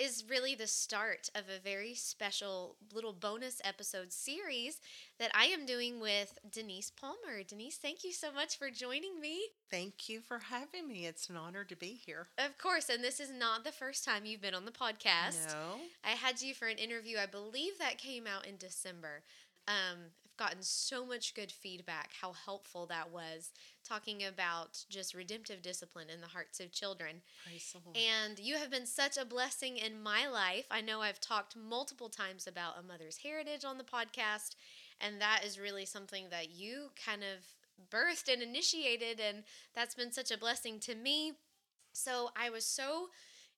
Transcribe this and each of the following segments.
is really the start of a very special little bonus episode series that I am doing with Denise Palmer. Denise, thank you so much for joining me. Thank you for having me. It's an honor to be here. Of course, and this is not the first time you've been on the podcast. No. I had you for an interview, I believe that came out in December. Um, I've gotten so much good feedback, how helpful that was, talking about just redemptive discipline in the hearts of children. Praise the Lord. And you have been such a blessing in my life. I know I've talked multiple times about a mother's heritage on the podcast, and that is really something that you kind of birthed and initiated, and that's been such a blessing to me. So I was so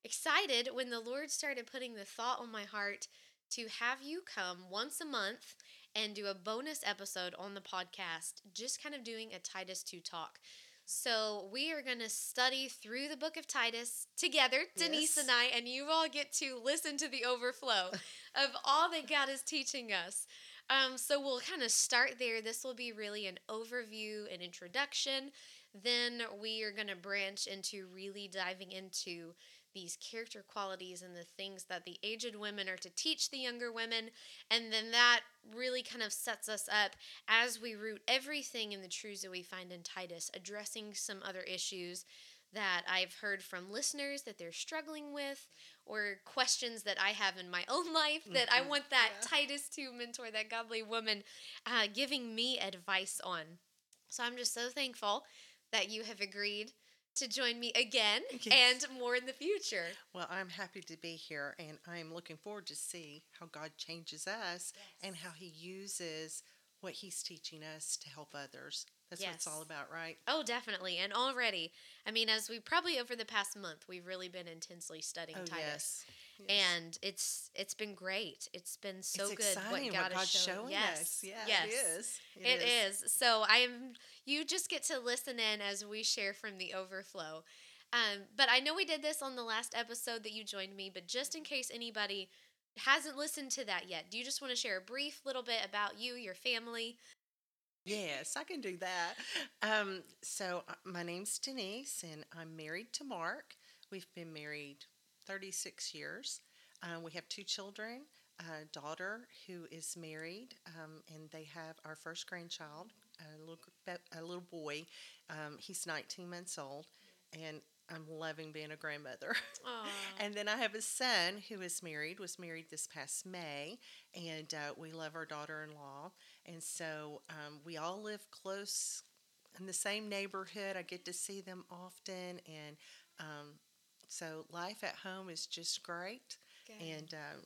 excited when the Lord started putting the thought on my heart to have you come once a month and do a bonus episode on the podcast, just kind of doing a Titus 2 talk. So, we are going to study through the book of Titus together, Denise Yes. and I, and you all get to listen to the overflow of all that God is teaching us. Um, so, we'll kind of start there. This will be really an overview, an introduction. Then, we are going to branch into really diving into these character qualities and the things that the aged women are to teach the younger women. And then that really kind of sets us up as we root everything in the truths that we find in Titus, addressing some other issues that I've heard from listeners that they're struggling with, or questions that I have in my own life that I Mhm. want that Yeah. Titus 2 mentor, that godly woman, uh, giving me advice on. So I'm just so thankful that you have agreed to join me again Yes. and more in the future. Well, I'm happy to be here, and I'm looking forward to see how God changes us and how He uses what He's teaching us to help others. That's what it's all about, right? Oh, definitely. And already, I mean, as we probably over the past month, we've really been intensely studying Oh, Titus. yes. Yes. And it's it's been great. It's been so it's good what God God's is showing. showing yes. us. Yeah, yes. it is. It is. So I'm you just get to listen in as we share from the overflow. Um, but I know we did this on the last episode that you joined me, but just in case anybody hasn't listened to that yet, do you just want to share a brief little bit about you, your family? Yes, I can do that. Um, so, uh, my name's Denise, and I'm married to Mark. We've been married 36 years. Uh, we have two children a daughter who is married, um, and they have our first grandchild, a little, a little boy. Um, he's 19 months old, and I'm loving being a grandmother. And then I have a son who is married, was married this past May, and uh, we love our daughter in law. And so um, we all live close in the same neighborhood. I get to see them often. And um, so life at home is just great Good. and um,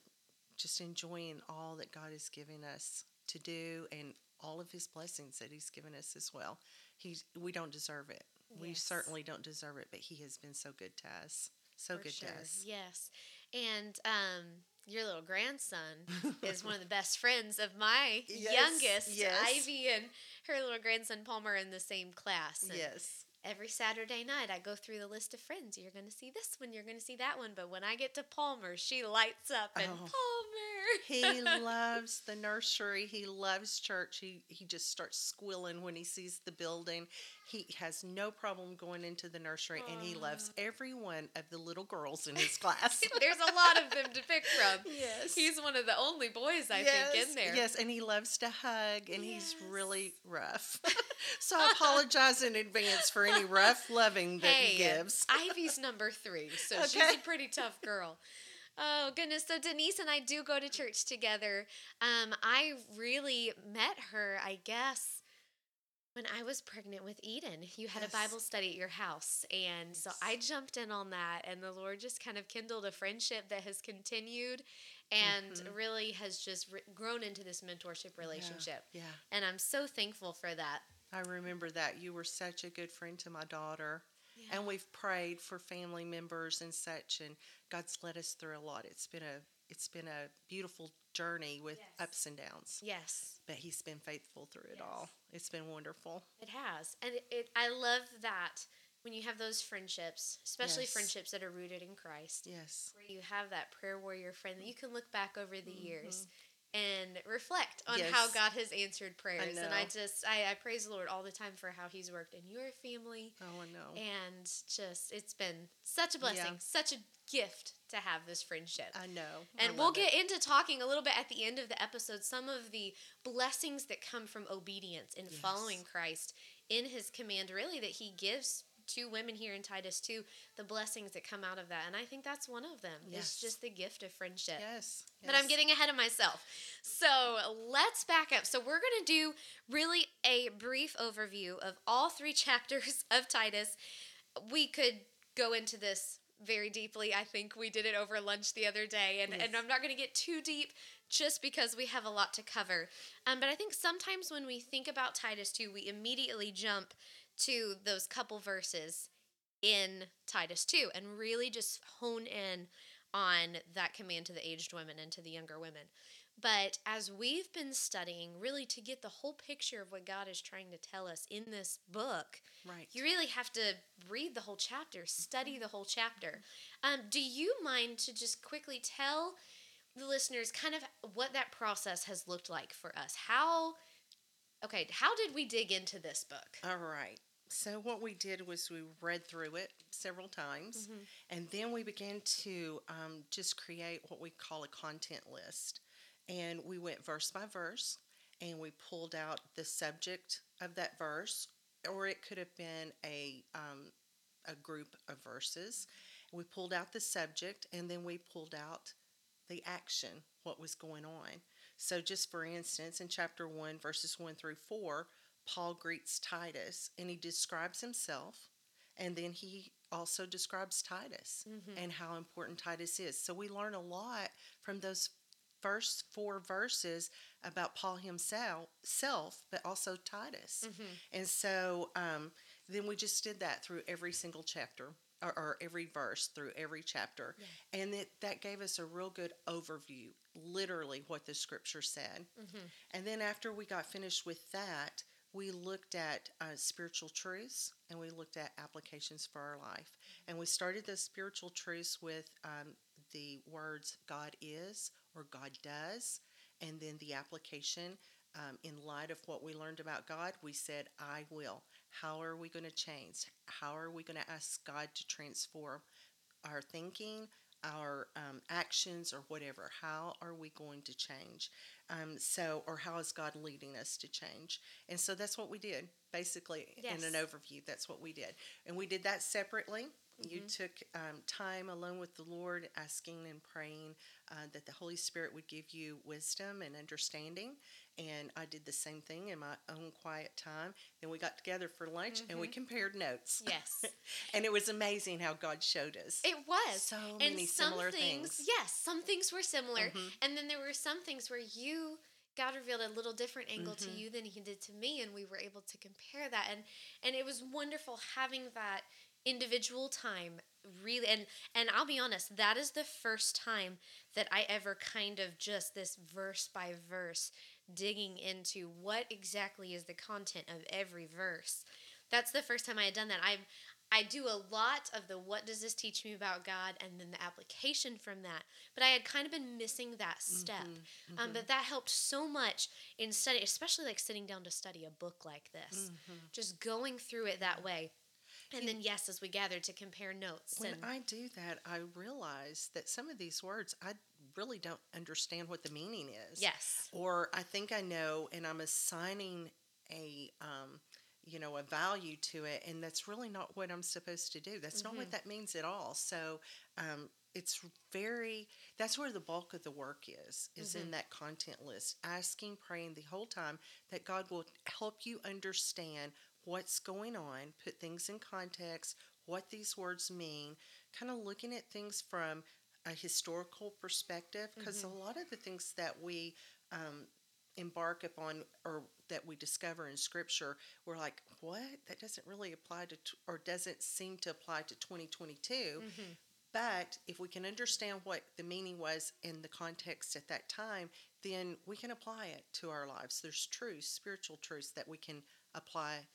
just enjoying all that God is giving us to do and all of his blessings that he's given us as well. He's, we don't deserve it. We certainly don't deserve it, but he has been so good to us. So For good sure. to us. Yes. And um, your little grandson is one of the best friends of my Yes, youngest, yes. Ivy, and her little grandson Palmer in the same class. And Yes. Every Saturday night, I go through the list of friends. You're going to see this one. You're going to see that one. But when I get to Palmer, she lights up and Oh. Palmer. He loves the nursery. He loves church. He he just starts squealing when he sees the building. He has no problem going into the nursery, and he loves every one of the little girls in his class. There's a lot of them to pick from. yes. He's one of the only boys I yes, think in there. Yes, and he loves to hug, and he's really rough. So I apologize in advance for any rough loving that hey, he gives. Ivy's number three, so she's a pretty tough girl. Oh goodness! So Denise and I do go to church together. Um, I really met her, I guess, when I was pregnant with Eden. You had Yes. a Bible study at your house, and so I jumped in on that, and the Lord just kind of kindled a friendship that has continued, and Mhm. really has just re- grown into this mentorship relationship. Yeah. And I'm so thankful for that. I remember that. You were such a good friend to my daughter. And we've prayed for family members and such and God's led us through a lot. It's been a it's been a beautiful journey with Yes. ups and downs. Yes. But He's been faithful through it Yes. all. It's been wonderful. It has. And it, it I love that when you have those friendships, especially Yes. friendships that are rooted in Christ, Yes. where you have that prayer warrior friend that you can look back over the mm-hmm. years and reflect on how Mm-hmm. God has answered prayers. And I just I, I praise the Lord all the time for how he's worked in your family Oh, I know. and just it's been such a blessing, Yeah. such a gift to have this friendship. I know. I And we'll get it. into talking a little bit at the end of the episode some of the blessings that come from obedience and Yes. following Christ in his command, really, that he gives to women here in Titus 2, the blessings that come out of that. And I think that's one of them. Yes. It's just the gift of friendship. Yes. But I'm getting ahead of myself. So let's back up. So we're going to do really a brief overview of all three chapters of Titus. We could go into this very deeply. I think we did it over lunch the other day, and, and I'm not going to get too deep just because we have a lot to cover. Um, but I think sometimes when we think about Titus 2, we immediately jump to those couple verses in Titus 2 and really just hone in on that command to the aged women and to the younger women. But as we've been studying, really to get the whole picture of what God is trying to tell us in this book, Right. you really have to read the whole chapter, study the whole chapter. Um, do you mind to just quickly tell the listeners kind of what that process has looked like for us? How, okay, how did we dig into this book? All right. So what we did was we read through it several times, Mm-hmm. and then we began to um, just create what we call a content list. And we went verse by verse, and we pulled out the subject of that verse, or it could have been a um, a group of verses. We pulled out the subject, and then we pulled out the action, what was going on. So, just for instance, in chapter 1, verses 1 through 4, Paul greets Titus and he describes himself, and then he also describes Titus Mm-hmm. and how important Titus is. So, we learn a lot from those first four verses about Paul himself, self, but also Titus. Mm-hmm. And so um, then we just did that through every single chapter or, or every verse through every chapter. And it, that gave us a real good overview, literally what the scripture said. Mm-hmm. And then after we got finished with that, we looked at uh, spiritual truths and we looked at applications for our life. And we started the spiritual truths with um, the words God is or God does. And then the application um, in light of what we learned about God, we said, I will. How are we going to change? How are we going to ask God to transform our thinking, our um, actions, or whatever? How are we going to change? Um, so, or how is God leading us to change? And so that's what we did, basically, in an overview. That's what we did. And we did that separately. You took um, time alone with the Lord, asking and praying uh, that the Holy Spirit would give you wisdom and understanding. And I did the same thing in my own quiet time. Then we got together for lunch and we compared notes. Yes. and it was amazing how God showed us. It was. So and many some similar things, things. yes, some things were similar. Mhm. And then there were some things where you, God revealed a little different angle to Mhm. you than he did to me. And we were able to compare that. And, and it was wonderful having that individual time really and and I'll be honest that is the first time that I ever kind of just this verse by verse digging into what exactly is the content of every verse that's the first time I had done that I've I do a lot of the what does this teach me about God and then the application from that. But I had kind of been missing that step. Mm-hmm, Um, but that helped so much in study, especially like sitting down to study a book like this, Mm-hmm. just going through it that way. And then, yes, as we gathered to compare notes. When and I do that, I realize that some of these words, I really don't understand what the meaning is. yes, Or I think I know, and I'm assigning a, um, you know, a value to it, and that's really not what I'm supposed to do. That's not Mm-hmm. what that means at all. So um, it's very. That's where the bulk of the work is. Is Mm-hmm. in that content list, asking, praying the whole time that God will help you understand what's going on, put things in context, what these words mean, kind of looking at things from a historical perspective, because Mm-hmm. a lot of the things that we um, embark upon or that we discover in scripture we're like what that doesn't really apply to t- or doesn't seem to apply to 2022 Mm-hmm. But if we can understand what the meaning was in the context at that time, then we can apply it to our lives. There's truths, spiritual truths that we can apply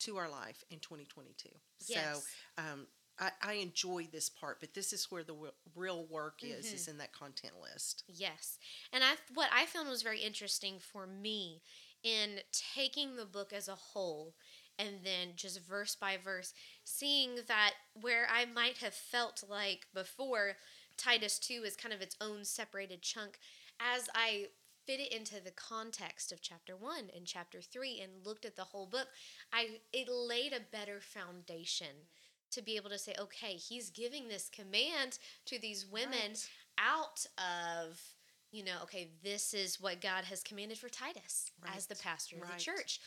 to our life in 2022. Yes. So um, I, I enjoy this part, but this is where the w- real work is, Mm-hmm. is in that content list. Yes. And I what I found was very interesting for me in taking the book as a whole and then just verse by verse seeing that where I might have felt like before Titus 2 is kind of its own separated chunk as I fit it into the context of chapter 1 and chapter 3 and looked at the whole book I it laid a better foundation to be able to say okay he's giving this command to these women Right. out of you know okay this is what god has commanded for titus as the Right, pastor of the church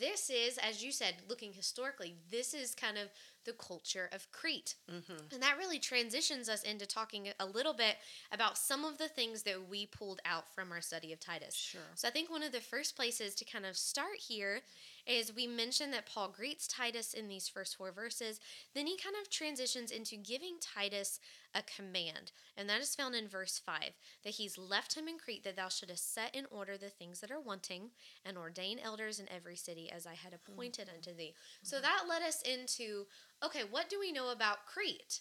this is as you said looking historically this is kind of the culture of crete Mm-hmm. and that really transitions us into talking a little bit about some of the things that we pulled out from our study of titus Sure. so I think one of the first places to kind of start here is we mentioned that Paul greets Titus in these first four verses. Then he kind of transitions into giving Titus a command. And that is found in verse 5 that he's left him in Crete, that thou shouldest set in order the things that are wanting, and ordain elders in every city as I had hmm. appointed unto thee. So hmm. that led us into okay, what do we know about Crete?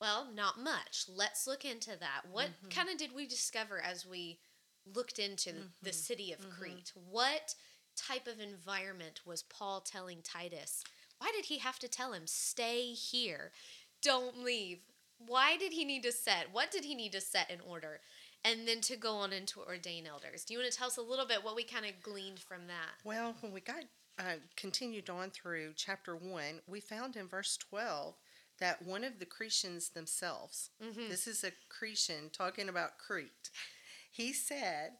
Well, not much. Let's look into that. What mm-hmm. kind of did we discover as we looked into the- the city of mm-hmm. Crete? What type of environment was Paul telling Titus? Why did he have to tell him, stay here, don't leave? Why did he need to set? What did he need to set in order? And then to go on and to ordain elders. Do you want to tell us a little bit what we kind of gleaned from that? Well, when we got uh, continued on through chapter one, we found in verse 12 that one of the Cretians themselves, Mm-hmm. this is a Cretan talking about Crete, he said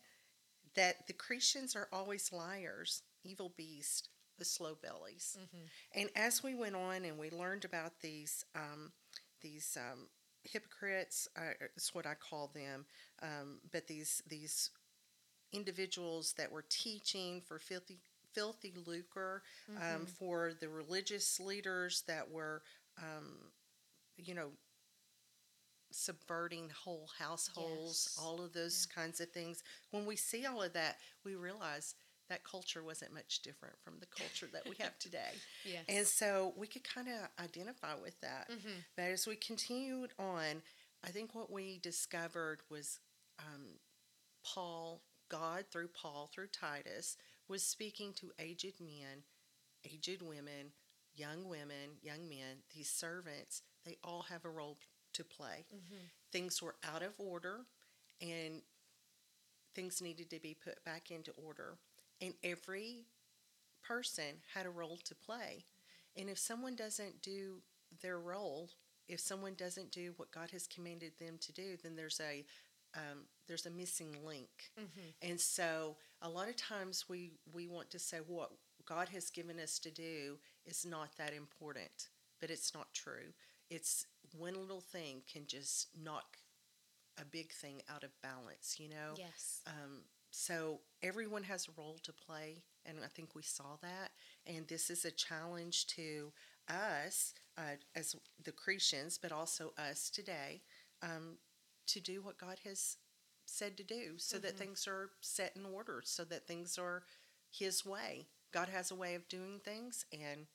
that the Cretians are always liars, evil beasts, the slow bellies. Mm-hmm. And as we went on and we learned about these, um, these um, hypocrites, uh, is what I call them, um, but these these individuals that were teaching for filthy filthy lucre um, for the religious leaders that were um, you know subverting whole households Yes. all of those kinds of things when we see all of that we realize that culture wasn't much different from the culture that we have today Yes. and so we could kind of identify with that. Mhm. But as we continued on, I think what we discovered was um, Paul, God through Paul, through Titus, was speaking to aged men, aged women, young women, young men, these servants. They all have a role to play. Mhm. Things were out of order and things needed to be put back into order. And every person had a role to play. And if someone doesn't do their role, if someone doesn't do what God has commanded them to do, then there's a um, there's a missing link. Mhm. And so a lot of times we we want to say what God has given us to do is not that important, but it's not true. It's one little thing can just knock a big thing out of balance, you know? Yes. Um, so everyone has a role to play, and I think we saw that. And this is a challenge to us uh, as the Cretans, but also us today, um, to do what God has said to do, so that Mhm. things are set in order, so that things are His way. God has a way of doing things, and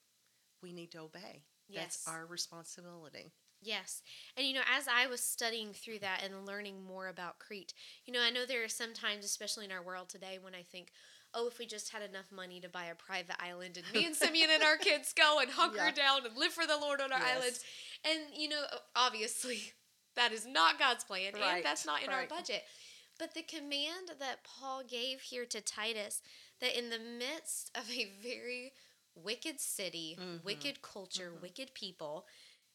we need to obey. Yes. That's our responsibility. Yes. And you know, as I was studying through that and learning more about Crete, you know, I know there are some times, especially in our world today, when I think, oh, if we just had enough money to buy a private island and me and Simeon and our kids go and hunker Yeah. down and live for the Lord on our Yes. islands. And, you know, obviously that is not God's plan Right, and that's not in our budget. But the command that Paul gave here to Titus that in the midst of a very wicked city, Mhm. wicked culture, Mhm. wicked people,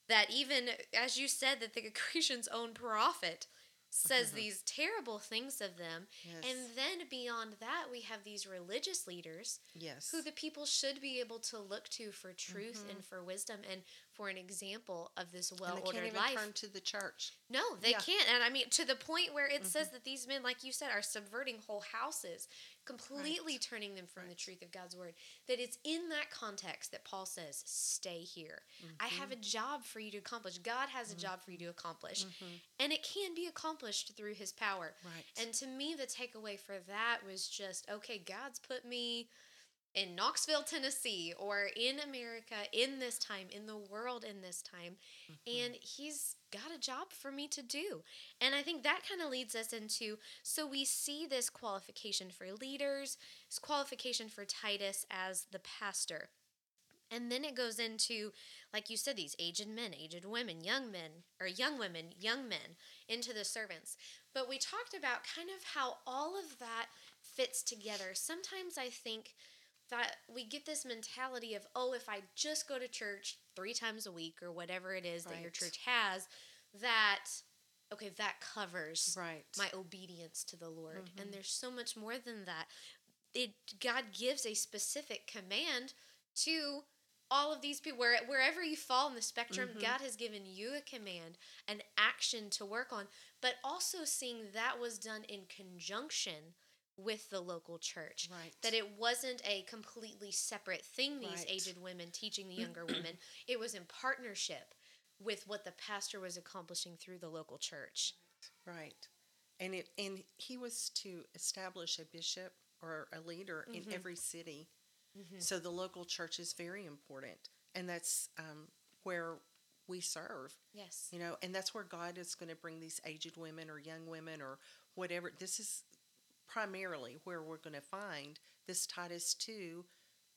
that even as you said that the Cretians own prophet says Mhm. these terrible things of them Yes. and then beyond that we have these religious leaders yes. who the people should be able to look to for truth Mhm. and for wisdom and for an example of this and they can't well-ordered life turn to the church. no, they Yeah. can't. And I mean, to the point where it says that these men, like you said, are subverting whole houses, completely right. turning them from right. the truth of God's word. That it's in that context that Paul says, Stay here. Mm-hmm. I have a job for you to accomplish. God has a mm-hmm. job for you to accomplish. Mm-hmm. And it can be accomplished through his power. Right. And to me, the takeaway for that was just okay, God's put me in Knoxville, Tennessee, or in America in this time, in the world in this time. Mm-hmm. And he's got a job for me to do. And I think that kind of leads us into so we see this qualification for leaders, this qualification for Titus as the pastor. And then it goes into, like you said, these aged men, aged women, young men, or young women, young men, into the servants. But we talked about kind of how all of that fits together. Sometimes I think that we get this mentality of, oh, if I just go to church three times a week or whatever it is right. that your church has, that okay, that covers right. my obedience to the Lord. Mm-hmm. And there's so much more than that. It God gives a specific command to all of these people where wherever you fall in the spectrum mm-hmm. god has given you a command an action to work on but also seeing that was done in conjunction with the local church. Right. That it wasn't a completely separate thing, these right. aged women teaching the younger women. It was in partnership with what the pastor was accomplishing through the local church. Right. And it and he was to establish a bishop or a leader mm-hmm. in every city. Mm-hmm. So the local church is very important. And that's um, where we serve. Yes. You know, and that's where God is going to bring these aged women or young women or whatever. This is primarily where we're going to find this Titus 2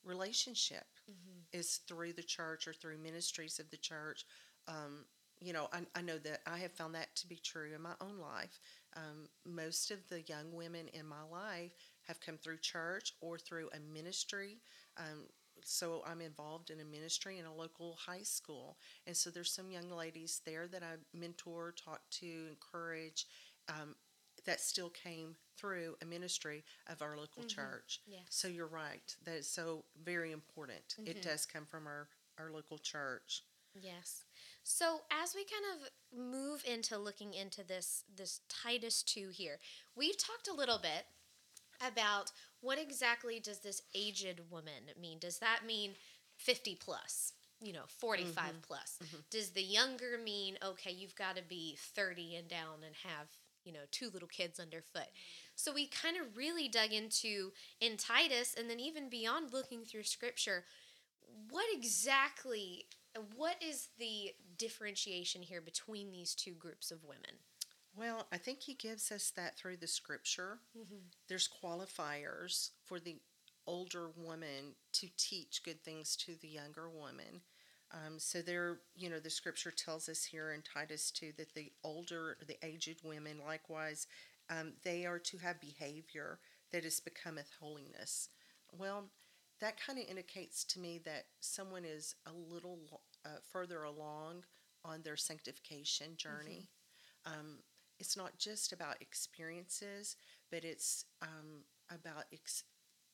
relationship mm-hmm. is through the church or through ministries of the church. Um, you know, I, I, know that I have found that to be true in my own life. Um, most of the young women in my life have come through church or through a ministry. Um, so I'm involved in a ministry in a local high school, and so there's some young ladies there that I mentor, talk to, encourage. Um, that still came through a ministry of our local mm-hmm. church. Yes. So you're right. That is so very important. Mm-hmm. It does come from our, our local church. Yes. So as we kind of move into looking into this this Titus 2 here, we've talked a little bit about what exactly does this aged woman mean? Does that mean 50 plus? You know, 45 mm-hmm. plus. Mm-hmm. Does the younger mean okay, you've got to be 30 and down and have you know, two little kids underfoot. So we kind of really dug into in Titus and then even beyond looking through scripture, what exactly what is the differentiation here between these two groups of women? Well, I think he gives us that through the scripture. Mm-hmm. There's qualifiers for the older woman to teach good things to the younger woman. Um, so there, you know, the scripture tells us here in Titus 2 that the older, the aged women, likewise, um, they are to have behavior that is becometh holiness. Well, that kind of indicates to me that someone is a little uh, further along on their sanctification journey. Mm-hmm. Um, it's not just about experiences, but it's um, about ex-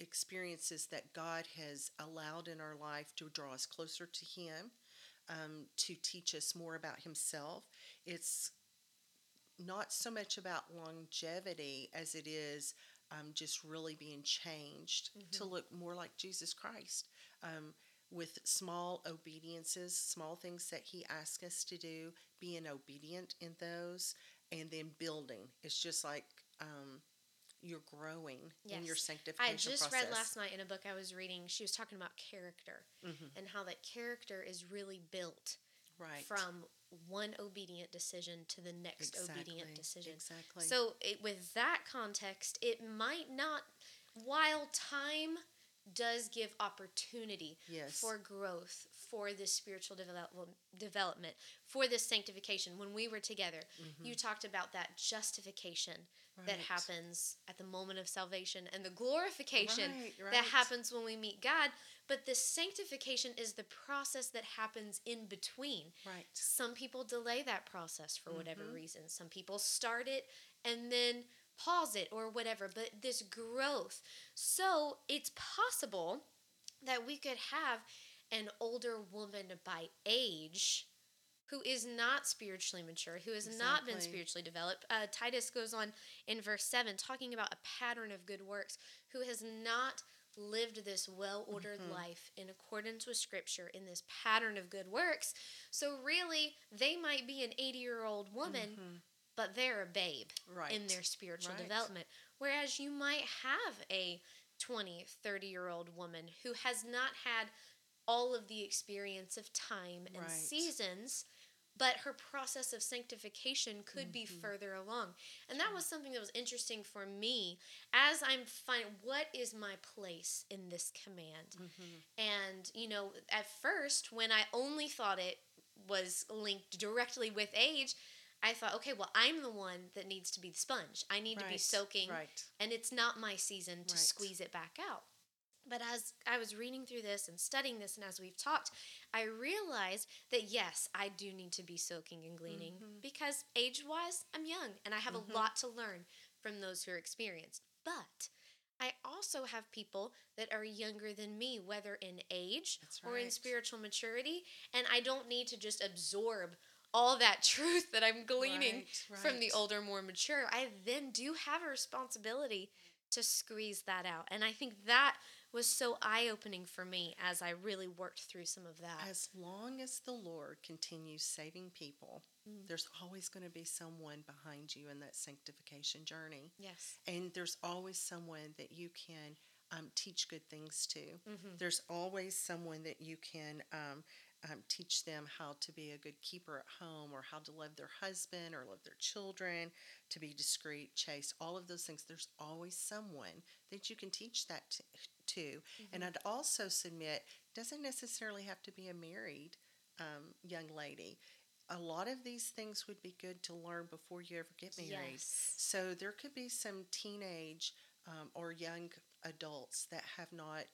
experiences that God has allowed in our life to draw us closer to Him, um, to teach us more about Himself. It's not so much about longevity as it is um, just really being changed mm-hmm. to look more like Jesus Christ. Um, with small obediences, small things that He asks us to do, being obedient in those, and then building. It's just like um, you're growing yes. in your sanctification I just process. read last night in a book I was reading. She was talking about character mm-hmm. and how that character is really built right from one obedient decision to the next exactly. obedient decision. Exactly. So it, with that context, it might not. While time does give opportunity yes. for growth, for this spiritual develop- development, for this sanctification. When we were together, mm-hmm. you talked about that justification right. that happens at the moment of salvation and the glorification right, right. that happens when we meet God. But the sanctification is the process that happens in between. Right. Some people delay that process for whatever mm-hmm. reason. Some people start it and then pause it or whatever, but this growth. So it's possible that we could have an older woman by age who is not spiritually mature, who has not been spiritually developed. Uh, Titus goes on in verse 7 talking about a pattern of good works, who has not lived this well ordered Mm-hmm. life in accordance with Scripture in this pattern of good works. So, really, they might be an 80 year old woman, but they're a babe Mm-hmm. Right. in their spiritual Right. development. Whereas you might have a 20, 30 year old woman who has not had all of the experience of time and Right. seasons, but her process of sanctification could be Mm-hmm. further along. And that was something that was interesting for me as I'm finding what is my place in this command. Mm-hmm. And, you know, at first, when I only thought it was linked directly with age, I thought, okay, well, I'm the one that needs to be the sponge. I need to be soaking, right. and it's not my season to Right. squeeze it back out. But as I was reading through this and studying this, and as we've talked, I realized that yes, I do need to be soaking and gleaning Mm-hmm. because age wise, I'm young and I have a lot to learn from those who are experienced. But I also have people that are younger than me, whether in age That's or in spiritual maturity, and I don't need to just absorb all that truth that I'm gleaning Right, from the older, more mature. I then do have a responsibility to squeeze that out. And I think that was so eye opening for me as I really worked through some of that. As long as the Lord continues saving people, Mm. there's always going to be someone behind you in that sanctification journey. yes. And there's always someone that you can um, teach good things to. Mm-hmm. There's always someone that you can um, um, teach them how to be a good keeper at home or how to love their husband or love their children, to be discreet, chaste, all of those things. There's always someone that you can teach that to. To. And I'd also submit, doesn't necessarily have to be a married um, young lady. A lot of these things would be good to learn before you ever get married. Yes. So there could be some teenage um, or young adults that have not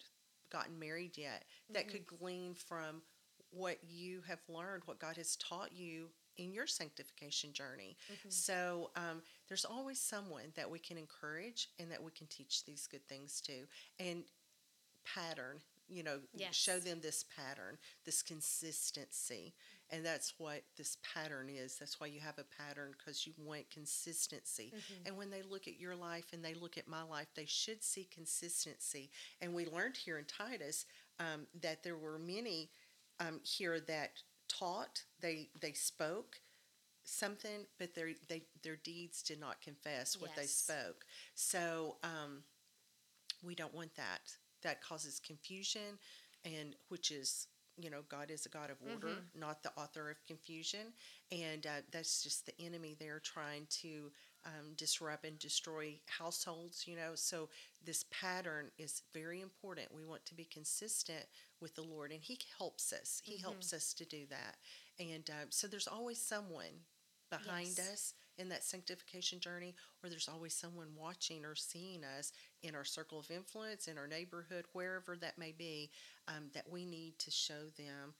gotten married yet that could glean from what you have learned, what God has taught you in your sanctification journey. So um, there's always someone that we can encourage and that we can teach these good things to. And pattern, you know, show them this pattern, this consistency. And that's what this pattern is. That's why you have a pattern because you want consistency. And when they look at your life and they look at my life, they should see consistency. And we learned here in Titus um, that there were many um, here that taught, they they spoke something, but their they their deeds did not confess what they spoke. So um, we don't want that. That causes confusion, and which is you know God is a God of order, not the author of confusion, and uh, that's just the enemy there trying to um, disrupt and destroy households. You know, so this pattern is very important. We want to be consistent with the Lord, and He helps us. He helps us to do that, and uh, so there's always someone behind Yes. us in that sanctification journey, or there's always someone watching or seeing us in our circle of influence, in our neighborhood, wherever that may be, um, that we need to show them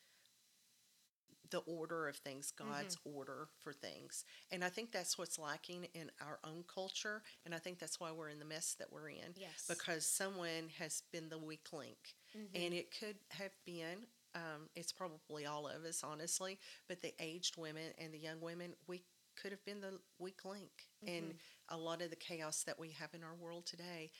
the order of things, God's order for things. And I think that's what's lacking in our own culture. And I think that's why we're in the mess that we're in. Yes. Because someone has been the weak link. And it could have been, um, it's probably all of us, honestly, but the aged women and the young women, we could have been the weak link. And a lot of the chaos that we have in our world today,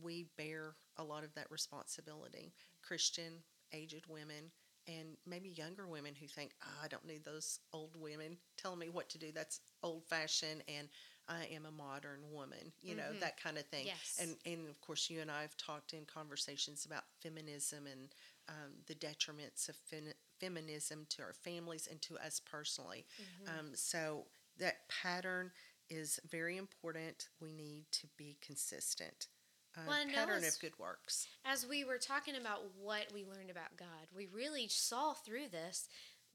we bear a lot of that responsibility. Christian, aged women, and maybe younger women who think, oh, I don't need those old women telling me what to do. That's old fashioned, and I am a modern woman, you know, that kind of thing. Yes. And, and of course, you and I have talked in conversations about feminism and um, the detriments of feminism to our families and to us personally. Um, so that pattern is very important. We need to be consistent. Uh, Well, pattern as- of good works. As we were talking about what we learned about God, we really saw through this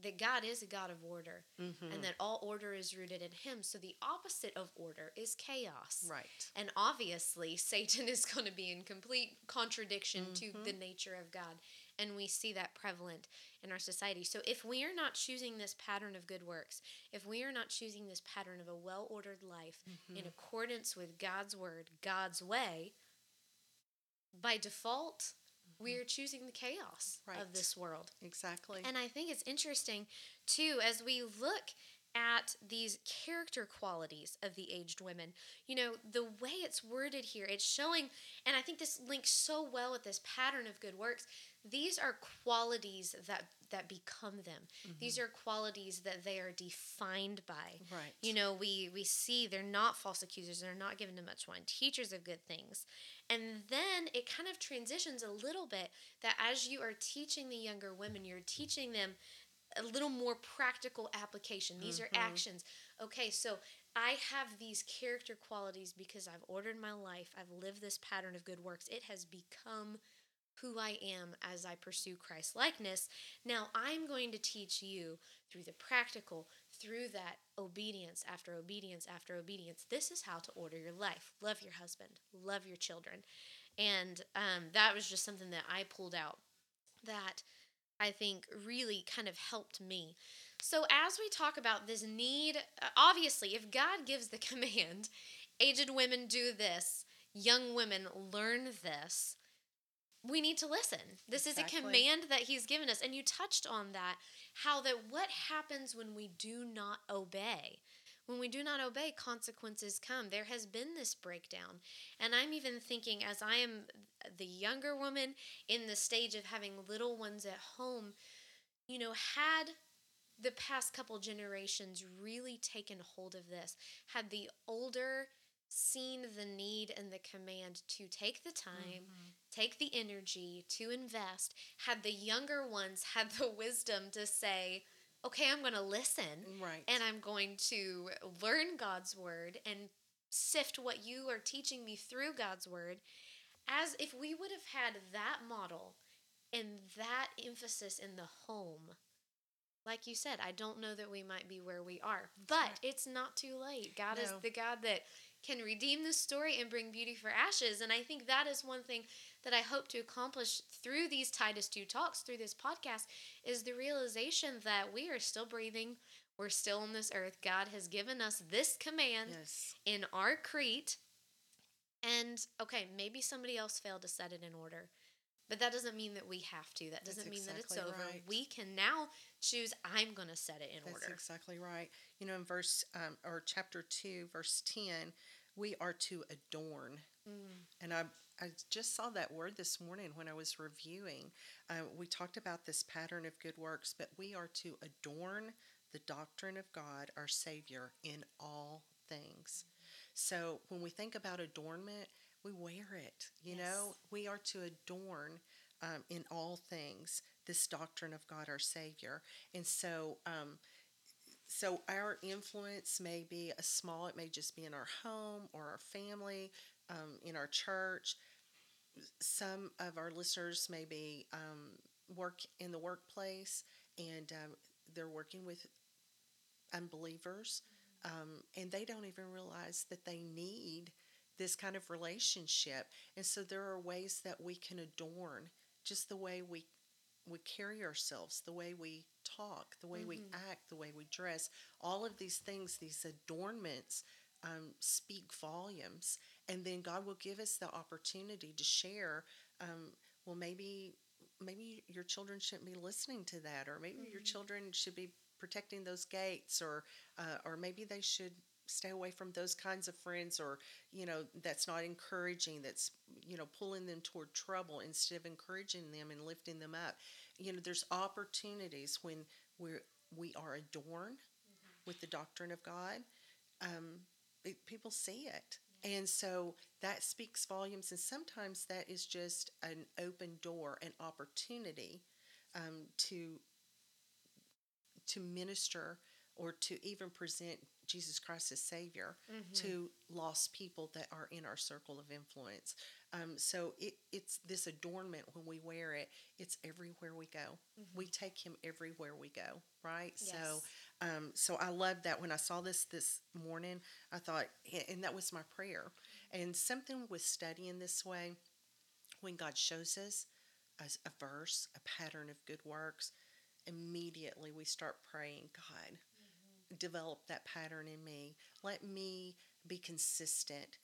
that God is a God of order Mm-hmm. and that all order is rooted in Him. So the opposite of order is chaos. Right. And obviously, Satan is going to be in complete contradiction to Mm-hmm. the nature of God. And we see that prevalent in our society. So if we are not choosing this pattern of good works, if we are not choosing this pattern of a well ordered life Mm-hmm. in accordance with God's word, God's way, by default, Mm-hmm. We are choosing the chaos Right. of this world. Exactly. And I think it's interesting too as we look at these character qualities of the aged women. You know, the way it's worded here, it's showing, and I think this links so well with this pattern of good works. These are qualities that that become them. These mm-hmm. are qualities that they are defined by. Right. You know, we we see they're not false accusers, they're not given to much wine, teachers of good things. And then it kind of transitions a little bit that as you are teaching the younger women, you're teaching them a little more practical application. These are mm-hmm. actions. Okay, so I have these character qualities because I've ordered my life. I've lived this pattern of good works. It has become who I am as I pursue Christ likeness. Now I'm going to teach you through the practical, through that obedience after obedience after obedience. This is how to order your life. Love your husband, love your children. And um, that was just something that I pulled out that I think really kind of helped me. So, as we talk about this need, uh, obviously, if God gives the command, aged women do this, young women learn this, we need to listen. This is a command that He's given us. And you touched on that how that what happens when we do not obey? When we do not obey, consequences come. There has been this breakdown. And I'm even thinking, as I am the younger woman in the stage of having little ones at home, you know, had the past couple generations really taken hold of this, had the older seen the need and the command to take the time, mm-hmm. take the energy to invest, had the younger ones had the wisdom to say, okay, I'm going to listen Right. and I'm going to learn God's word and sift what you are teaching me through God's word. As if we would have had that model and that emphasis in the home, like you said, I don't know that we might be where we are, but right. it's not too late. God is the God that can redeem the story and bring beauty for ashes. And I think that is one thing that I hope to accomplish through these Titus 2 talks, through this podcast, is the realization that we are still breathing. We're still on this earth. God has given us this command yes. in our Crete. And okay, maybe somebody else failed to set it in order. But that doesn't mean that we have to. That doesn't mean that it's over. right. We can now choose I'm going to set it in That's order. exactly right. You know, in verse um, or chapter two, verse ten, we are to adorn. Mm. And I, I just saw that word this morning when I was reviewing. Uh, we talked about this pattern of good works, but we are to adorn the doctrine of God, our Savior, in all things. So when we think about adornment, we wear it. You know, we are to adorn um, in all things this doctrine of God, our Savior. And so, um, so our influence may be a small. It may just be in our home or our family, um, in our church. Some of our listeners may be um, work in the workplace, and um, they're working with unbelievers, um, and they don't even realize that they need this kind of relationship. And so there are ways that we can adorn just the way we we carry ourselves, the way we talk, the way we act, the way we dress. All of these things, these adornments, um, speak volumes. And then God will give us the opportunity to share. Um, well, maybe maybe your children shouldn't be listening to that, or maybe your children should be protecting those gates, or uh, or maybe they should stay away from those kinds of friends or you know that's not encouraging that's you know pulling them toward trouble instead of encouraging them and lifting them up you know there's opportunities when we're we are adorned with the doctrine of god um, it, people see it. And so that speaks volumes and sometimes that is just an open door an opportunity um, to to minister or to even present Jesus Christ as Savior to lost people that are in our circle of influence. Um, so it, it's this adornment when we wear it. It's everywhere we go. We take Him everywhere we go, right? So, um, so I love that. When I saw this this morning, I thought, and that was my prayer. And something with studying this way, when God shows us a, a verse, a pattern of good works, immediately we start praying, God, develop that pattern in me. Let me be consistent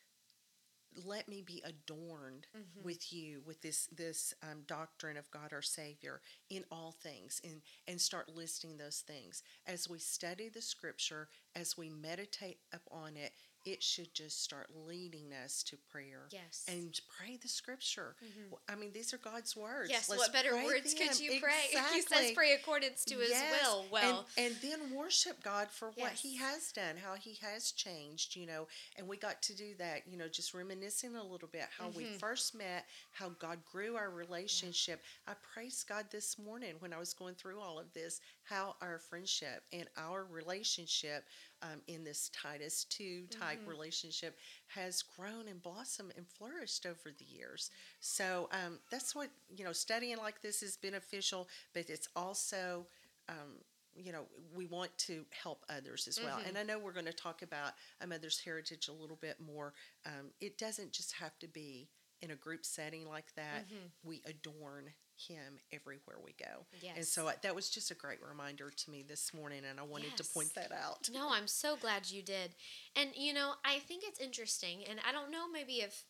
let me be adorned Mhm. with you with this this um, doctrine of God our Savior in all things and and start listing those things as we study the Scripture as we meditate upon it it should just start leading us to prayer Yes. and pray the Scripture Mhm. I mean these are God's words Yes, Let's what better words could you pray? He says pray accordance to his Yes, will. Well, and, and then worship God for what He has done, how He has changed, you know. And we got to do that, you know, just reminiscing a little bit how we Mhm. first met, how God grew our relationship. I praised God this morning when I was going through all of this, how our friendship and our relationship um, in this Titus 2 type Mhm. relationship has grown and blossomed and flourished over the years. So um, that's what, you know, studying like this is beneficial, but it's also, um, you know, we want to help others as well. Mhm. And I know we're going to talk about a mother's heritage a little bit more. Um, it doesn't just have to be in a group setting like that. Mhm. We adorn him everywhere we go. yes. And so uh, that was just a great reminder to me this morning, and I wanted to point that out. No, I'm so glad you did. And you know, I think it's interesting, and I don't know maybe if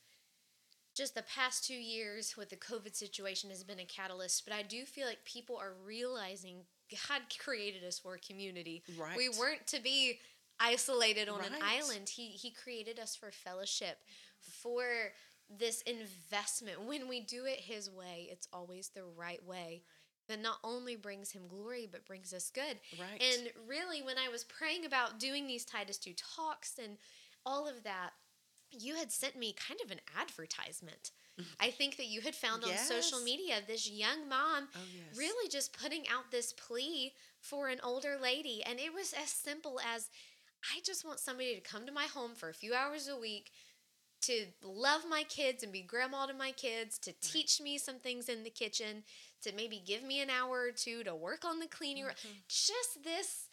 just the past two years with the COVID situation has been a catalyst, but I do feel like people are realizing God created us for a community. Right. We weren't to be isolated on an island. He he created us for fellowship, for this investment. When we do it his way, it's always the right way. That not only brings him glory, but brings us good. Right. And really, when I was praying about doing these Titus 2 talks and all of that, you had sent me kind of an advertisement. I think that you had found on social media this young mom oh, yes. really just putting out this plea for an older lady. And it was as simple as I just want somebody to come to my home for a few hours a week to love my kids and be grandma to my kids, to teach me some things in the kitchen, to maybe give me an hour or two to work on the cleaning. room. Mm-hmm. Just this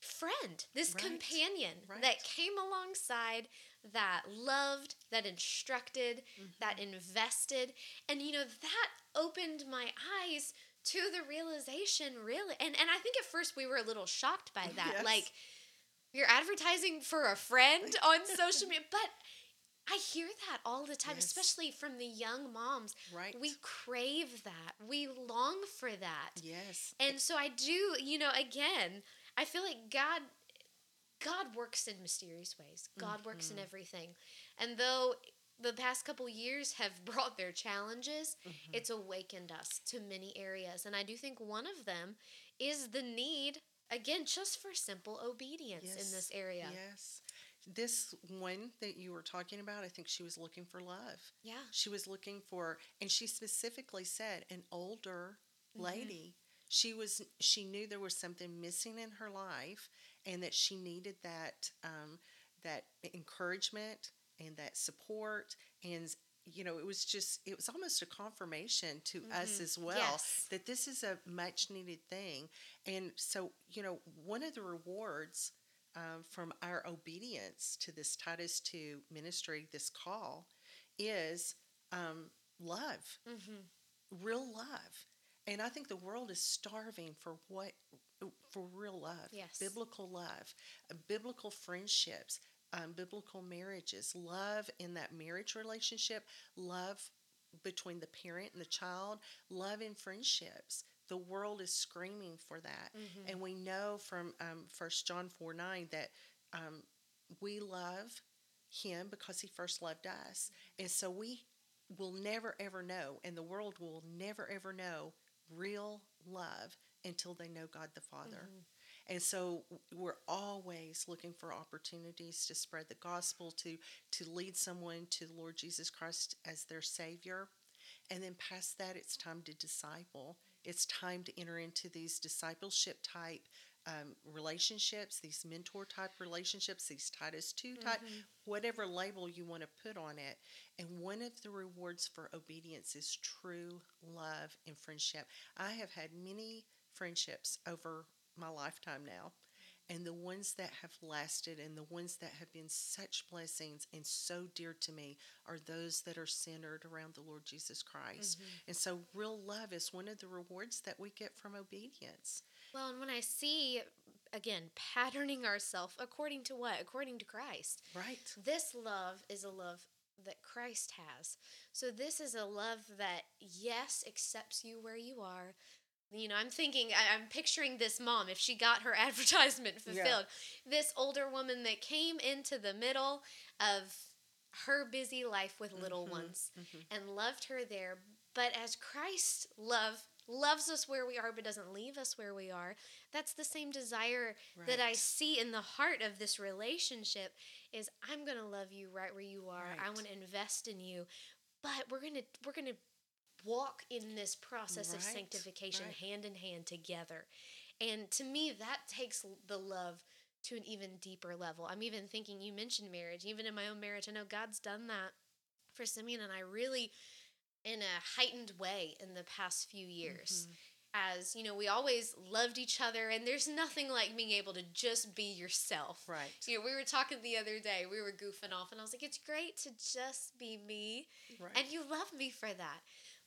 friend, this Right. companion Right. that came alongside, that loved, that instructed, that mm-hmm. invested. And you know, that opened my eyes to the realization really. And and I think at first we were a little shocked by that. Yes. Like you're advertising for a friend on social media, but I hear that all the time, Yes. especially from the young moms. Right. We crave that. We long for that. yes. And so I do, you know, again, I feel like God God works in mysterious ways. God works in everything. And though the past couple years have brought their challenges, Mm-hmm. it's awakened us to many areas. And I do think one of them is the need again just for simple obedience in this area. Yes. This one that you were talking about, I think she was looking for love. Yeah. She was looking for, and she specifically said, an older Mm-hmm. lady. She was, she knew there was something missing in her life, and that she needed that, um, that encouragement and that support, and you know, it was just, it was almost a confirmation to us Mhm. as well Yes. that this is a much needed thing. And so, you know, one of the rewards um, from our obedience to this Titus 2 ministry, this call, is um, love, Mm-hmm. real love. And I think the world is starving for what? For real love, Yes. biblical love, biblical friendships, um, biblical marriages, love in that marriage relationship, love between the parent and the child, love in friendships. The world is screaming for that. Mm-hmm. And we know from um, 1 John 4 9 that um, we love him because he first loved us. And so we will never ever know, and the world will never ever know real love until they know God the Father. Mm-hmm. And so we're always looking for opportunities to spread the gospel, to to lead someone to the Lord Jesus Christ as their Savior. And then past that, it's time to disciple. It's time to enter into these discipleship type um, relationships, these mentor type relationships, these Titus 2 type, Mm-hmm. whatever label you want to put on it. And one of the rewards for obedience is true love and friendship. I have had many friendships over my lifetime now. And the ones that have lasted and the ones that have been such blessings and so dear to me are those that are centered around the Lord Jesus Christ. Mm-hmm. And so, real love is one of the rewards that we get from obedience. Well, and when I see, again, patterning ourselves according to what? According to Christ. Right. This love is a love that Christ has. So this is a love that yes accepts you where you are. You know, I'm thinking, I, am picturing this mom if she got her advertisement fulfilled. Yeah. This older woman that came into the middle of her busy life with little mm-hmm, ones mm-hmm. and loved her there. But as Christ love loves us where we are but doesn't leave us where we are that's the same desire right. that i see in the heart of this relationship is i'm going to love you right where you are right. i want to invest in you but we're going to we're going to walk in this process right. of sanctification hand in hand together and to me that takes the love to an even deeper level i'm even thinking you mentioned marriage even in my own marriage i know god's done that for simeon and i really in a heightened way in the past few years. Mm-hmm. As you know, we always loved each other, and there's nothing like being able to just be yourself. Right. You know, we were talking the other day, we were goofing off, and I was like, it's great to just be me. Right. And you love me for that.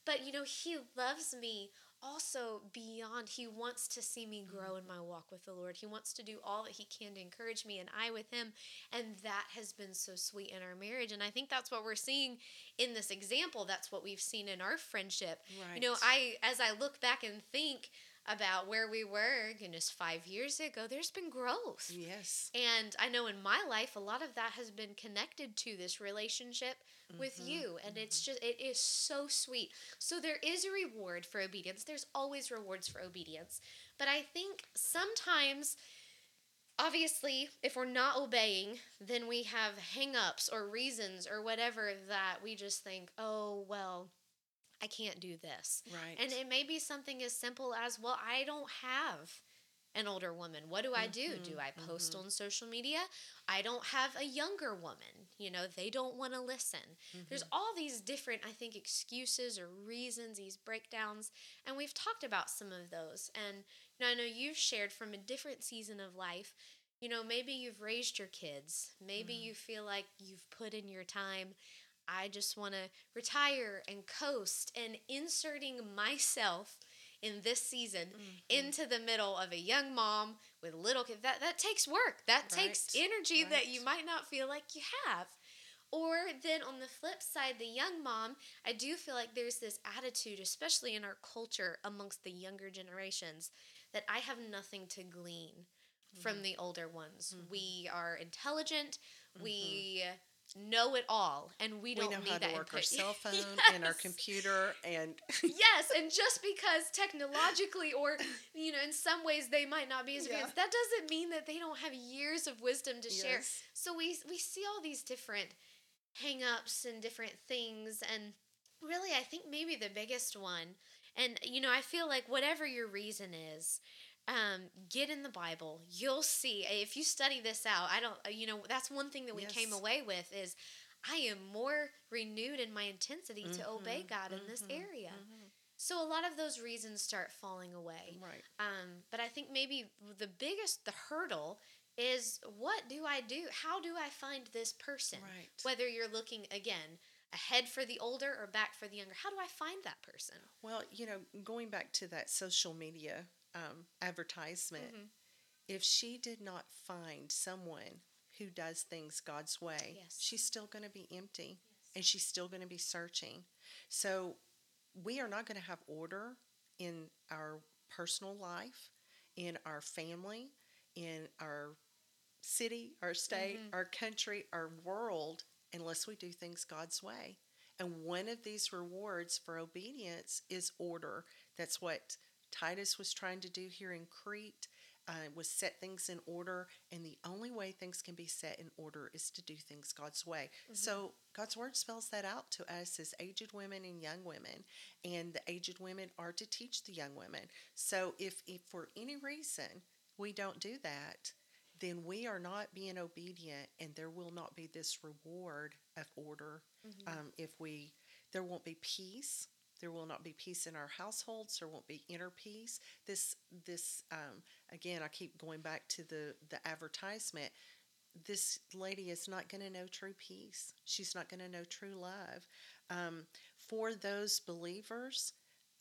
But, you know, he loves me also beyond. He wants to see me grow in my walk with the lord. He wants to do all that he can to encourage me and i with him. And that has been so sweet in our marriage. And i think that's what we're seeing in this example. That's what we've seen in our friendship. Right. you know i as i look back and think about where we were, goodness, five years ago, there's been growth. Yes. And I know in my life, a lot of that has been connected to this relationship mm-hmm. with you. And mm-hmm. it's just, it is so sweet. So there is a reward for obedience. There's always rewards for obedience. But I think sometimes, obviously, if we're not obeying, then we have hang ups or reasons or whatever that we just think, oh, well, I can't do this. Right. And it may be something as simple as, well, I don't have an older woman. What do I do? Mm-hmm, do I post mm-hmm. on social media? I don't have a younger woman. You know, they don't want to listen. Mm-hmm. There's all these different, I think, excuses or reasons, these breakdowns. And we've talked about some of those. And you know, I know you've shared from a different season of life. You know, maybe you've raised your kids. Maybe mm. you feel like you've put in your time. I just want to retire and coast and inserting myself in this season mm-hmm. into the middle of a young mom with little kids that that takes work that right. takes energy right. that you might not feel like you have or then on the flip side the young mom i do feel like there's this attitude especially in our culture amongst the younger generations that i have nothing to glean mm-hmm. from the older ones mm-hmm. we are intelligent we mm-hmm know it all and we don't we know need how that to work input. our cell phone yes. and our computer and yes and just because technologically or you know in some ways they might not be as advanced that doesn't mean that they don't have years of wisdom to yes. share so we we see all these different hang-ups and different things and really i think maybe the biggest one and you know i feel like whatever your reason is um, get in the Bible. You'll see if you study this out. I don't, you know, that's one thing that we yes. came away with is I am more renewed in my intensity mm-hmm, to obey God mm-hmm, in this mm-hmm, area. Mm-hmm. So a lot of those reasons start falling away. Right. Um, but I think maybe the biggest, the hurdle is what do I do? How do I find this person? Right. Whether you're looking again ahead for the older or back for the younger. How do I find that person? Well, you know, going back to that social media um, advertisement, mm-hmm. if she did not find someone who does things God's way, yes. she's still going to be empty yes. and she's still going to be searching. So we are not going to have order in our personal life, in our family, in our city, our state, mm-hmm. our country, our world, unless we do things God's way. And one of these rewards for obedience is order. That's what Titus was trying to do here in Crete uh, was set things in order, and the only way things can be set in order is to do things God's way. Mm-hmm. So God's word spells that out to us as aged women and young women, and the aged women are to teach the young women. So if, if for any reason we don't do that, then we are not being obedient, and there will not be this reward of order. Mm-hmm. Um, if we, there won't be peace there will not be peace in our households. There won't be inner peace. This, this um, again, I keep going back to the the advertisement. This lady is not going to know true peace. She's not going to know true love. Um, for those believers,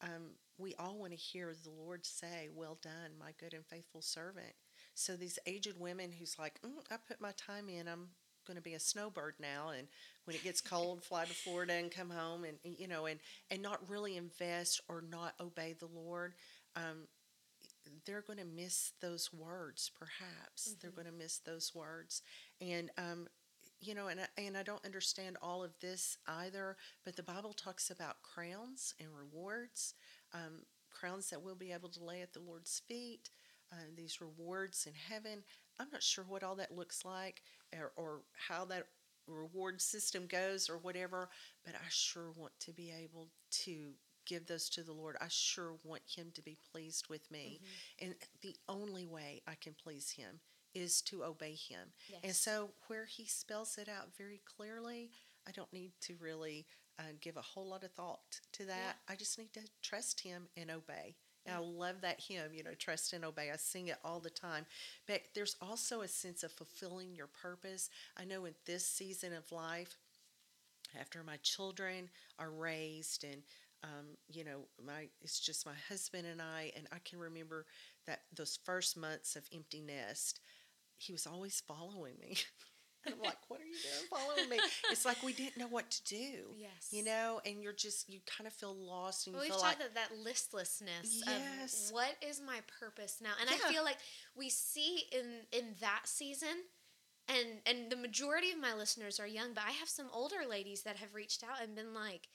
um, we all want to hear the Lord say, "Well done, my good and faithful servant." So these aged women who's like, mm, "I put my time in. I'm going to be a snowbird now, and when it gets cold, fly to Florida and come home, and you know, and and not really invest or not obey the Lord. Um, they're going to miss those words. Perhaps mm-hmm. they're going to miss those words, and um, you know, and I, and I don't understand all of this either. But the Bible talks about crowns and rewards, um, crowns that we'll be able to lay at the Lord's feet. Uh, these rewards in heaven. I'm not sure what all that looks like or, or how that reward system goes or whatever, but I sure want to be able to give those to the Lord. I sure want Him to be pleased with me. Mm-hmm. And the only way I can please Him is to obey Him. Yes. And so, where He spells it out very clearly, I don't need to really uh, give a whole lot of thought to that. Yeah. I just need to trust Him and obey. And I love that hymn, you know, trust and obey. I sing it all the time. But there's also a sense of fulfilling your purpose. I know in this season of life, after my children are raised and um, you know, my it's just my husband and I, and I can remember that those first months of empty nest, he was always following me. and I'm like, what are you doing following me? It's like we didn't know what to do. Yes. You know, and you're just, you kind of feel lost. And well, we've talked like, about that listlessness yes. of what is my purpose now? And yeah. I feel like we see in in that season, and and the majority of my listeners are young, but I have some older ladies that have reached out and been like,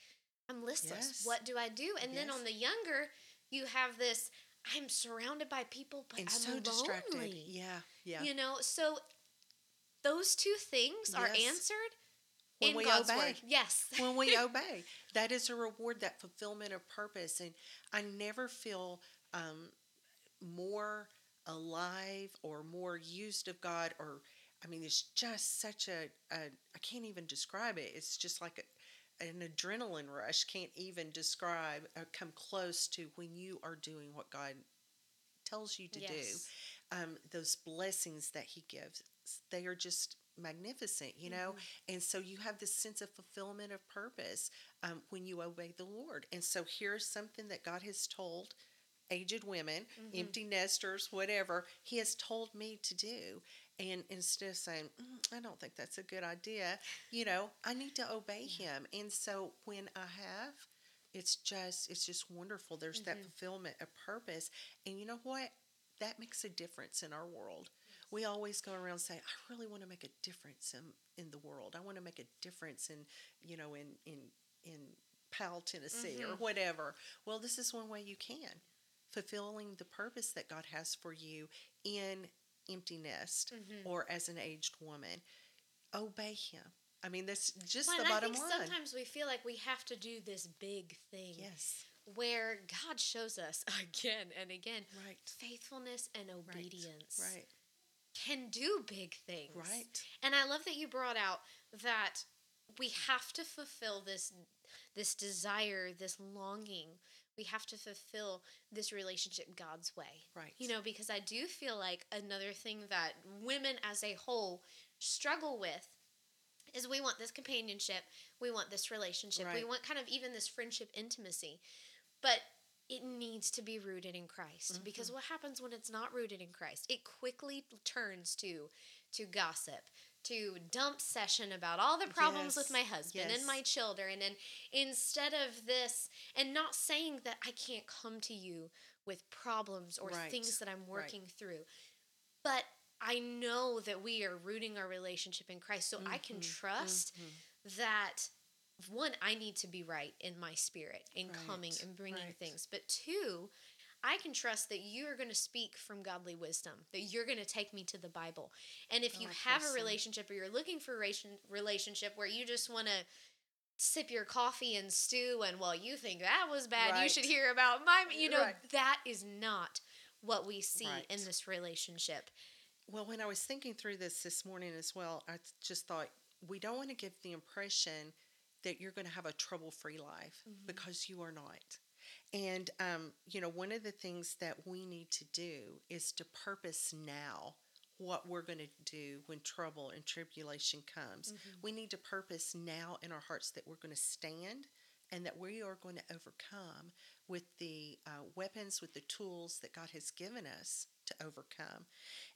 I'm listless. Yes. What do I do? And yes. then on the younger, you have this, I'm surrounded by people, but and I'm so lonely. distracted. Yeah, yeah. You know, so those two things yes. are answered when in we God's obey. Word. Yes. when we obey. That is a reward, that fulfillment of purpose. And I never feel um, more alive or more used of God or I mean, it's just such a, a I can't even describe it. It's just like a, an adrenaline rush. Can't even describe or come close to when you are doing what God tells you to yes. do. Um, those blessings that He gives, they are just magnificent, you know? Mm-hmm. And so you have this sense of fulfillment of purpose um, when you obey the Lord. And so here's something that God has told aged women, mm-hmm. empty nesters, whatever, He has told me to do. And instead of saying, mm, I don't think that's a good idea, you know, I need to obey yeah. Him. And so when I have, it's just it's just wonderful. There's mm-hmm. that fulfillment of purpose. And you know what? That makes a difference in our world we always go around saying, I really want to make a difference in, in the world. I want to make a difference in, you know, in, in, in Powell, Tennessee mm-hmm. or whatever. Well, this is one way you can. Fulfilling the purpose that God has for you in empty nest mm-hmm. or as an aged woman. Obey Him. I mean, that's just well, the bottom line. Sometimes we feel like we have to do this big thing. Yes. Where God shows us again and again right. faithfulness and obedience. Right. right can do big things. Right. And I love that you brought out that we have to fulfill this this desire, this longing. We have to fulfill this relationship God's way. Right. You know, because I do feel like another thing that women as a whole struggle with is we want this companionship, we want this relationship, right. we want kind of even this friendship intimacy. But it needs to be rooted in Christ mm-hmm. because what happens when it's not rooted in Christ? It quickly turns to to gossip, to dump session about all the problems yes. with my husband yes. and my children and instead of this and not saying that I can't come to you with problems or right. things that I'm working right. through. But I know that we are rooting our relationship in Christ so mm-hmm. I can mm-hmm. trust mm-hmm. that one, I need to be right in my spirit in right. coming and bringing right. things. But two, I can trust that you are going to speak from godly wisdom, that you're going to take me to the Bible. And if oh, you have a relationship or you're looking for a relationship where you just want to sip your coffee and stew and well you think that was bad right. you should hear about my you know that is not what we see in this relationship well when i was thinking through this this morning as well i just thought we don't want to give the impression that you're going to have a trouble free life mm-hmm. because you are not. And, um, you know, one of the things that we need to do is to purpose now what we're going to do when trouble and tribulation comes. Mm-hmm. We need to purpose now in our hearts that we're going to stand and that we are going to overcome with the uh, weapons, with the tools that God has given us to overcome.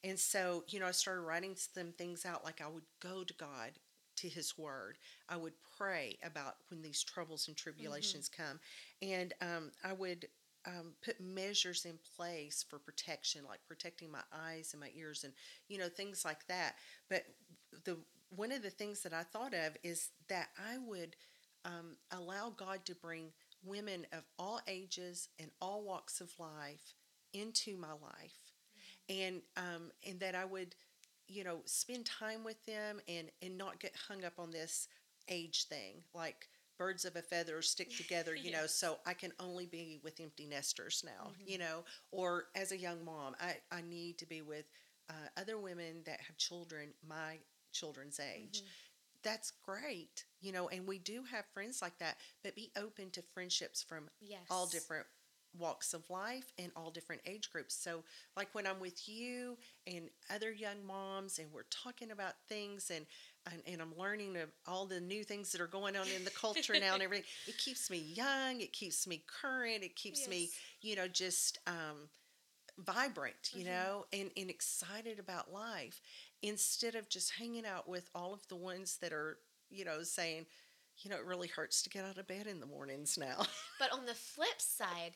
And so, you know, I started writing some things out like I would go to God to his word. I would pray about when these troubles and tribulations mm-hmm. come. And um, I would um, put measures in place for protection, like protecting my eyes and my ears and, you know, things like that. But the one of the things that I thought of is that I would um, allow God to bring women of all ages and all walks of life into my life, and um, and that I would, you know, spend time with them and and not get hung up on this age thing, like birds of a feather stick together, you yes. know, so I can only be with empty nesters now, mm-hmm. you know, or as a young mom, I, I need to be with uh, other women that have children my children's age. Mm-hmm. That's great, you know, and we do have friends like that, but be open to friendships from yes. all different walks of life and all different age groups. So, like when I'm with you and other young moms, and we're talking about things, and and, and I'm learning of all the new things that are going on in the culture now and everything. It keeps me young. It keeps me current. It keeps yes. me, you know, just um, vibrant, you mm-hmm. know, and, and excited about life instead of just hanging out with all of the ones that are, you know, saying, you know, it really hurts to get out of bed in the mornings now. but on the flip side,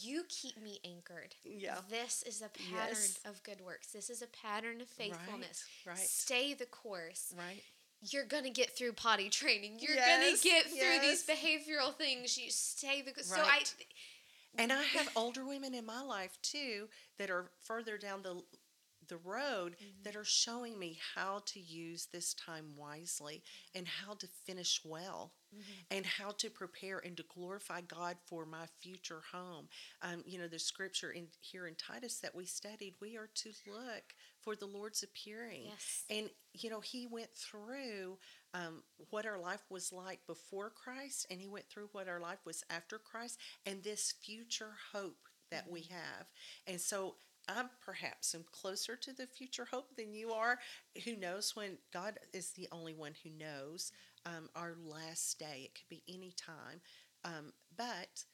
you keep me anchored. Yeah. This is a pattern yes. of good works. This is a pattern of faithfulness. Right. right. Stay the course. Right. You're gonna get through potty training. You're yes. gonna get through yes. these behavioral things. You stay the right. so I. And I have older women in my life too that are further down the the road mm-hmm. that are showing me how to use this time wisely and how to finish well mm-hmm. and how to prepare and to glorify God for my future home. Um, you know, the scripture in here in Titus that we studied, we are to look for the Lord's appearing. Yes. And, you know, he went through um, what our life was like before Christ and he went through what our life was after Christ and this future hope that mm-hmm. we have. And so I perhaps am closer to the future hope than you are. Who knows when God is the only one who knows um, our last day? It could be any time. Um, but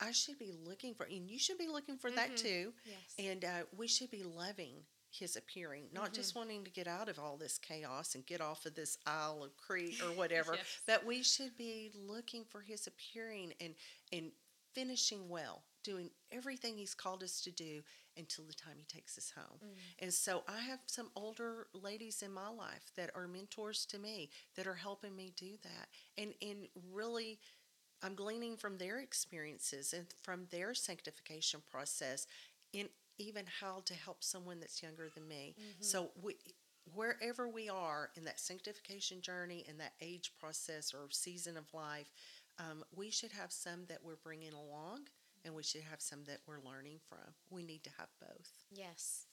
I should be looking for, and you should be looking for mm-hmm. that too. Yes. And uh, we should be loving his appearing, not mm-hmm. just wanting to get out of all this chaos and get off of this Isle of Crete or whatever, yes. but we should be looking for his appearing and, and finishing well, doing everything he's called us to do until the time he takes us home. Mm. And so I have some older ladies in my life that are mentors to me that are helping me do that. And and really I'm gleaning from their experiences and from their sanctification process in even how to help someone that's younger than me. Mm-hmm. So we wherever we are in that sanctification journey in that age process or season of life, um, we should have some that we're bringing along and we should have some that we're learning from. We need to have both. Yes.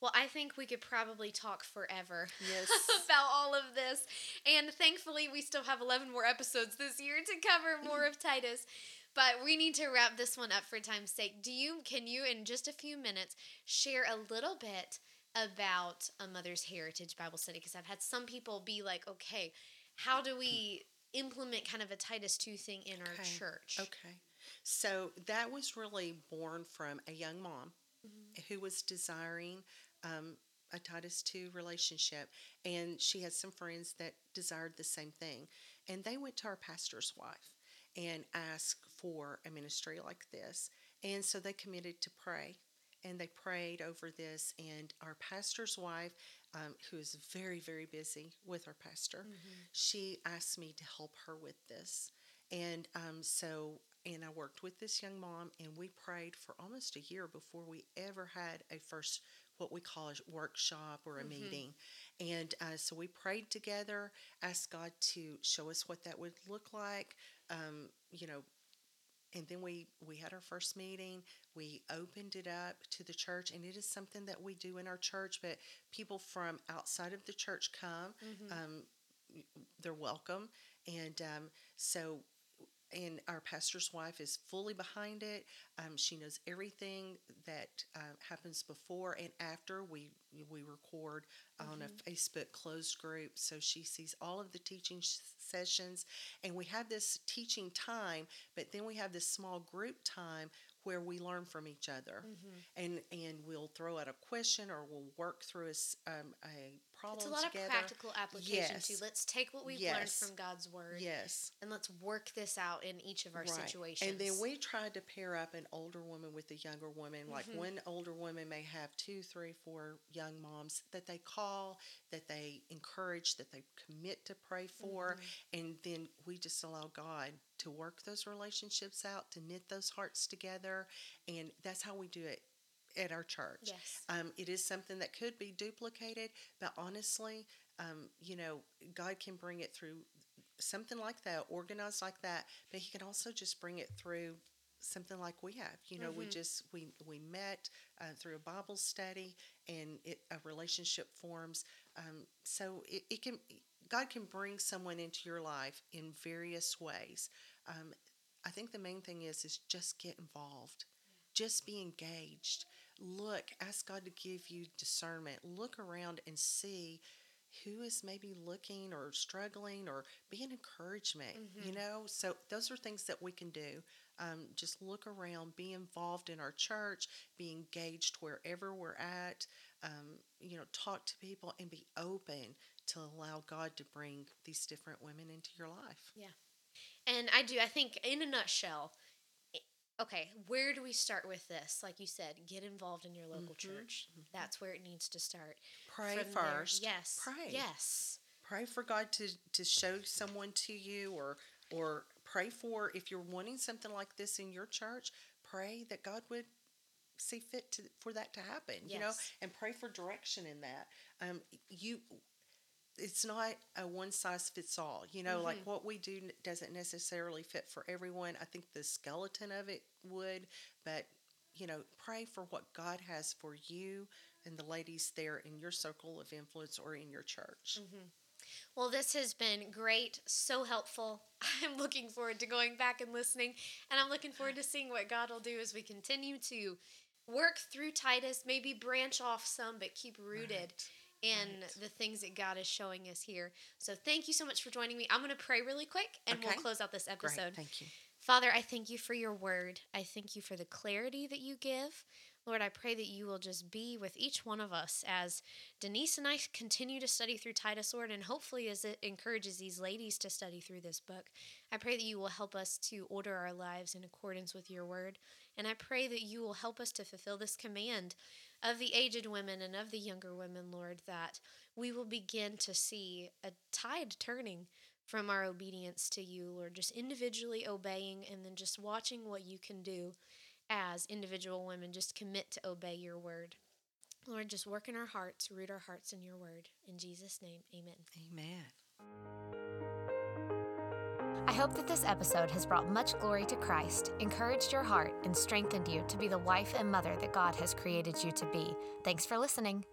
Well, I think we could probably talk forever yes. about all of this. And thankfully, we still have 11 more episodes this year to cover more of Titus. But we need to wrap this one up for time's sake. Do you can you in just a few minutes share a little bit about a mother's heritage Bible study because I've had some people be like, "Okay, how do we implement kind of a Titus 2 thing in our okay. church?" Okay. So that was really born from a young mom mm-hmm. who was desiring um, a Titus 2 relationship. And she had some friends that desired the same thing. And they went to our pastor's wife and asked for a ministry like this. And so they committed to pray. And they prayed over this. And our pastor's wife, um, who is very, very busy with our pastor, mm-hmm. she asked me to help her with this. And um, so and I worked with this young mom, and we prayed for almost a year before we ever had a first what we call a workshop or a mm-hmm. meeting. And uh, so we prayed together, asked God to show us what that would look like. Um, you know, and then we we had our first meeting we opened it up to the church and it is something that we do in our church but people from outside of the church come mm-hmm. um, they're welcome and um, so and our pastor's wife is fully behind it. Um, she knows everything that uh, happens before and after. We we record mm-hmm. on a mm-hmm. Facebook closed group, so she sees all of the teaching sessions, and we have this teaching time. But then we have this small group time where we learn from each other, Mm-hmm. and and we'll throw out a question or we'll work through a, um, a problem It's a lot together. of practical application too. Yes. Let's take what we've learned from God's word Yes. and let's work this out in each of our situations. And then we tried to pair up an older woman with a younger woman. Like Mhm. one older woman may have two, three, four young moms that they call, that they encourage, that they commit to pray for. Mm-hmm. And then we just allow God to work those relationships out, to knit those hearts together. And that's how we do it at our church. Yes. Um, it is something that could be duplicated, but honestly, um, you know, God can bring it through something like that, organized like that, but He can also just bring it through something like we have. You know, we Mhm. just we we met uh, through a Bible study, and it a relationship forms. Um, so it, it can God can bring someone into your life in various ways. Um, I think the main thing is is just get involved, just be engaged. Look, ask God to give you discernment. Look around and see who is maybe looking or struggling or be an encouragement. You Mhm. know, so those are things that we can do. Um, just look around, be involved in our church, be engaged wherever we're at. Um, you know, talk to people and be open to allow God to bring these different women into your life. Yeah. And I do. I think, in a nutshell, okay, where do we start with this? Like you said, get involved in your local Mhm, church. That's where it needs to start. Pray From there- first. Yes. Pray. Yes. pray for God to to show someone to you or or pray for if you're wanting something like this in your church pray that God would see fit to, for that to happen yes. you know and pray for direction in that um you it's not a one size fits all you know like Mhm. what we do doesn't necessarily fit for everyone i think the skeleton of it would but you know pray for what god has for you and the ladies there in your circle of influence or in your church hmm Well, this has been great, so helpful. I'm looking forward to going back and listening, and I'm looking forward to seeing what God will do as we continue to work through Titus, maybe branch off some, but keep rooted Right. In right. the things that God is showing us here. So, thank you so much for joining me. I'm going to pray really quick, and Okay. we'll close out this Great, episode. thank you. Father, I thank you for your word. I thank you for the clarity that you give. Lord, I pray that you will just be with each one of us as Denise and I continue to study through Titus, Lord, and hopefully as it encourages these ladies to study through this book. I pray that you will help us to order our lives in accordance with your word. And I pray that you will help us to fulfill this command of the aged women and of the younger women, Lord, that we will begin to see a tide turning from our obedience to you, Lord, just individually obeying and then just watching what you can do as individual women. Just commit to obey your word. Lord, just work in our hearts, root our hearts in your word. In Jesus' name, amen. Amen. Hope that this episode has brought much glory to Christ, encouraged your heart, and strengthened you to be the wife and mother that God has created you to be. Thanks for listening.